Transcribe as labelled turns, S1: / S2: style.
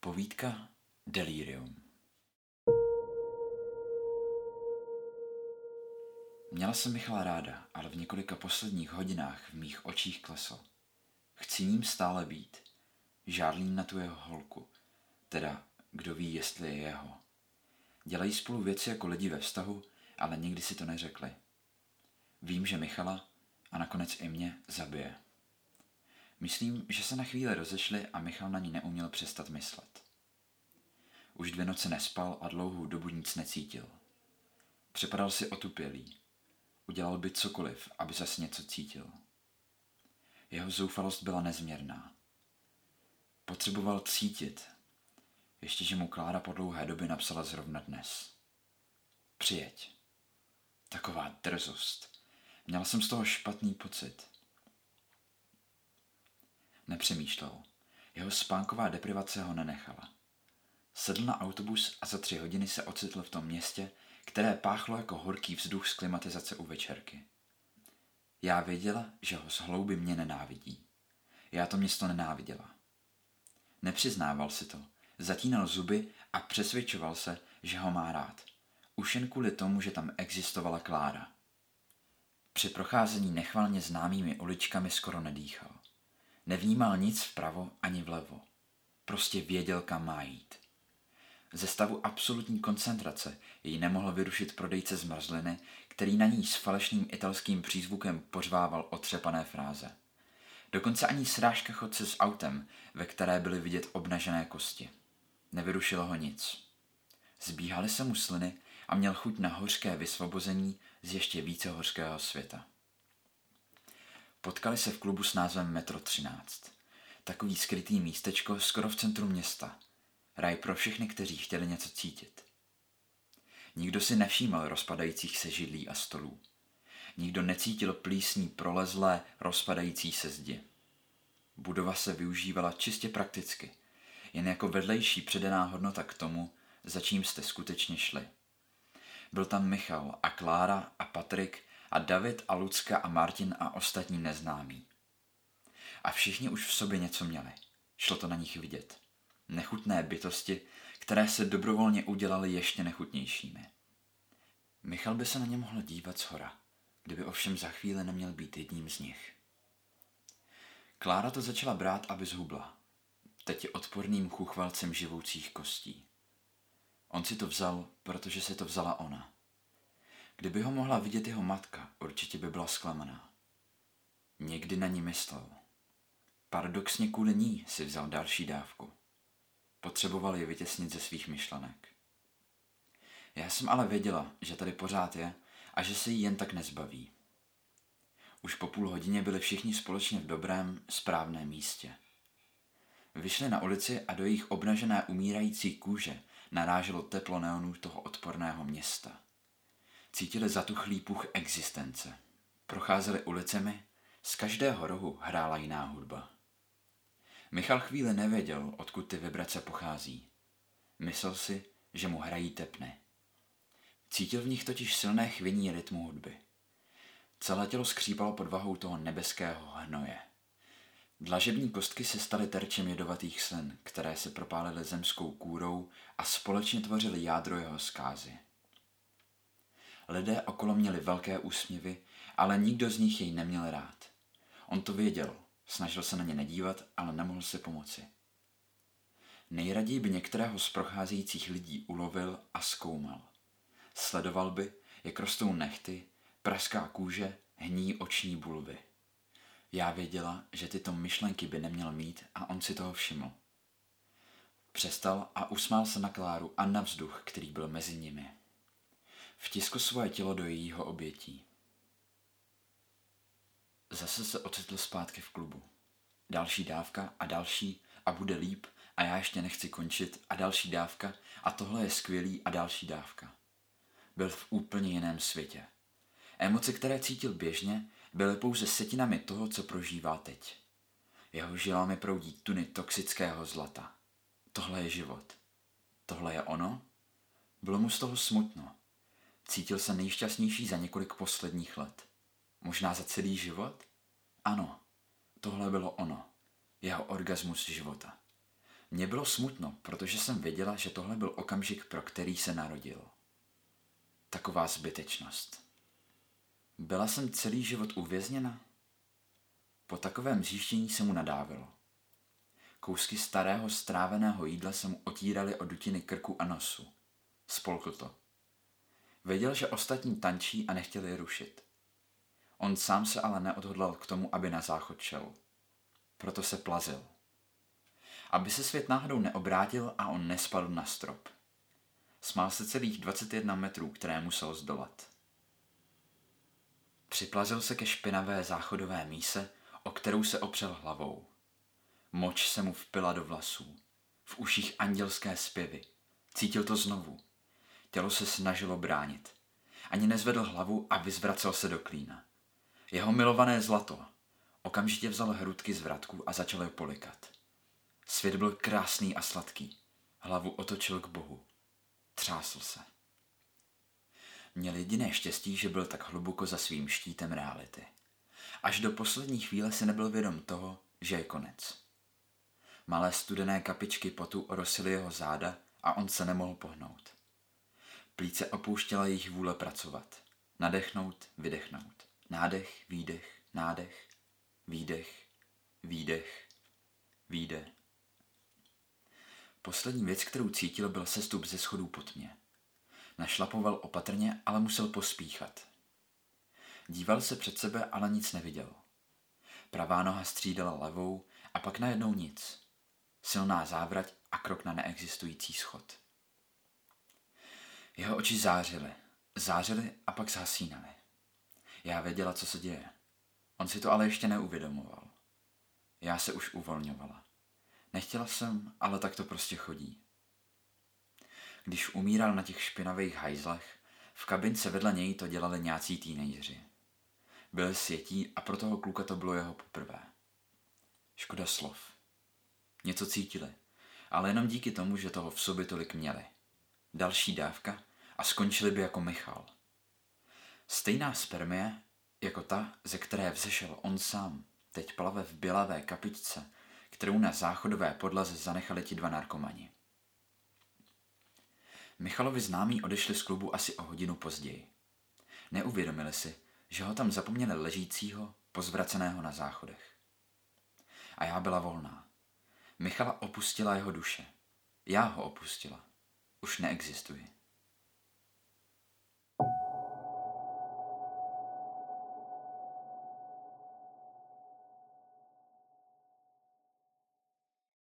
S1: Povídka Delirium Měla jsem Michala ráda, ale v několika posledních hodinách v mých očích klesl. Chci ním stále být. Žádlím na tu jeho holku. Teda, kdo ví, jestli je jeho. Dělají spolu věci jako lidi ve vztahu, ale nikdy si to neřekli. Vím, že Michala a nakonec i mě zabije. Myslím, že se na chvíli rozešli a Michal na ní neuměl přestat myslet. Už dvě noce nespal a dlouhou dobu nic necítil. Připadal si otupělý. Udělal by cokoliv, aby zase něco cítil. Jeho zoufalost byla nezměrná. Potřeboval cítit. Ještě, že mu Klára po dlouhé době napsala zrovna dnes. Přijeď. Taková drzost. Měla jsem z toho špatný pocit. Nepřemýšlel. Jeho spánková deprivace ho nenechala. Sedl na autobus a za tři hodiny se ocitl v tom městě, které páchlo jako horký vzduch z klimatizace u večerky. Já věděla, že ho z hlouby mě nenávidí. Já to město nenáviděla. Nepřiznával si to, zatínal zuby a přesvědčoval se, že ho má rád. Už jen kvůli tomu, že tam existovala Klára. Při procházení nechvalně známými uličkami skoro nedýchal. Nevnímal nic vpravo ani vlevo. Prostě věděl, kam má jít. Ze stavu absolutní koncentrace jej nemohl vyrušit prodejce zmrzliny, který na ní s falešným italským přízvukem pořvával otřepané fráze. Dokonce ani srážka chodce s autem, ve které byly vidět obnažené kosti. Nevyrušilo ho nic. Zbíhaly se mu sliny a měl chuť na hořké vysvobození z ještě více hořkého světa. Potkali se v klubu s názvem Metro 13. Takový skrytý místečko skoro v centru města. Raj pro všechny, kteří chtěli něco cítit. Nikdo si nevšímal rozpadajících se židlí a stolů. Nikdo necítil plísní prolezlé, rozpadající se zdi. Budova se využívala čistě prakticky, jen jako vedlejší předená hodnota k tomu, za čím jste skutečně šli. Byl tam Michal a Klára a Patrik a David a Lucka a Martin a ostatní neznámí. A všichni už v sobě něco měli. Šlo to na nich vidět. Nechutné bytosti, které se dobrovolně udělaly ještě nechutnějšími. Michal by se na ně mohl dívat z hora, kdyby ovšem za chvíli neměl být jedním z nich. Klára to začala brát, aby zhubla. Teď je odporným chuchvalcem živoucích kostí. On si to vzal, protože si to vzala ona. Kdyby ho mohla vidět jeho matka, určitě by byla zklamaná. Někdy na ní myslel. Paradoxně kvůli ní si vzal další dávku. Potřeboval je vytěsnit ze svých myšlenek. Já jsem ale věděla, že tady pořád je a že se jí jen tak nezbaví. Už po půl hodině byli všichni společně v dobrém, správném místě. Vyšli na ulici a do jejich obnažené umírající kůže naráželo teplo neonů toho odporného města. Cítili zatuchlý puch existence. Procházeli ulicemi, z každého rohu hrála jiná hudba. Michal chvíli nevěděl, odkud ty vibrace pochází. Myslel si, že mu hrají tepny. Cítil v nich totiž silné chvění rytmu hudby. Celé tělo skřípalo pod vahou toho nebeského hnoje. Dlažební kostky se staly terčem jedovatých slin, které se propálily zemskou kůrou a společně tvořily jádro jeho zkázy. Lidé okolo měli velké úsměvy, ale nikdo z nich jej neměl rád. On to věděl, snažil se na ně nedívat, ale nemohl si pomoci. Nejraději by některého z procházejících lidí ulovil a zkoumal. Sledoval by, jak rostou nechty, praská kůže, hní oční bulvy. Já věděla, že tyto myšlenky by neměl mít a on si toho všiml. Přestal a usmál se na Kláru a na vzduch, který byl mezi nimi. Vtiskl svoje tělo do jejího obětí. Zase se ocitl zpátky v klubu. Další dávka a další a bude líp a já ještě nechci končit a další dávka a tohle je skvělý a další dávka. Byl v úplně jiném světě. Emoce, které cítil běžně, byly pouze setinami toho, co prožívá teď. Jeho žilami proudí tuny toxického zlata. Tohle je život. Tohle je ono? Bylo mu z toho smutno. Cítil se nejšťastnější za několik posledních let. Možná za celý život? Ano, tohle bylo ono. Jeho orgasmus života. Mně bylo smutno, protože jsem věděla, že tohle byl okamžik, pro který se narodil. Taková zbytečnost. Byla jsem celý život uvězněna? Po takovém zjištění se mu nadávilo. Kousky starého stráveného jídla se mu otíraly o dutiny krku a nosu. Spolkl to. Věděl, že ostatní tančí a nechtěli je rušit. On sám se ale neodhodlal k tomu, aby na záchod šel. Proto se plazil. Aby se svět náhodou neobrátil a on nespadl na strop. Smál se celých 21 metrů, které musel zdolat. Připlazil se ke špinavé záchodové míse, o kterou se opřel hlavou. Moč se mu vpila do vlasů. V uších andělské zpěvy. Cítil to znovu. Tělo se snažilo bránit. Ani nezvedl hlavu a vyzvracel se do klína. Jeho milované zlato. Okamžitě vzal hrudky z vratku a začal je polikat. Svět byl krásný a sladký. Hlavu otočil k Bohu. Třásl se. Měl jediné štěstí, že byl tak hluboko za svým štítem reality. Až do poslední chvíle si nebyl vědom toho, že je konec. Malé studené kapičky potu orosily jeho záda a on se nemohl pohnout. Plíce opouštěla jejich vůle pracovat. Nadechnout, vydechnout. Nádech, výdech, nádech, výdech, výdech, výdech. Poslední věc, kterou cítil, byl sestup ze schodů po tmě. Našlapoval opatrně, ale musel pospíchat. Díval se před sebe, ale nic neviděl. Pravá noha střídala levou a pak najednou nic. Silná závrať a krok na neexistující schod. Jeho oči zářily. Zářily a pak zhasínaly. Já věděla, co se děje. On si to ale ještě neuvědomoval. Já se už uvolňovala. Nechtěla jsem, ale tak to prostě chodí. Když umíral na těch špinavých hajzlech, v kabince vedle něj to dělali nějací teenageři. Byl světí a pro toho kluka to bylo jeho poprvé. Škoda slov. Něco cítili, ale jenom díky tomu, že toho v sobě tolik měli. Další dávka a skončili by jako Michal. Stejná spermie, jako ta, ze které vzešel on sám, teď plave v bělavé kapičce, kterou na záchodové podlaze zanechali ti dva narkomani. Michalovi známí odešli z klubu asi o hodinu později. Neuvědomili si, že ho tam zapomněli ležícího, pozvraceného na záchodech. A já byla volná. Michala opustila jeho duše. Já ho opustila. Už neexistuji.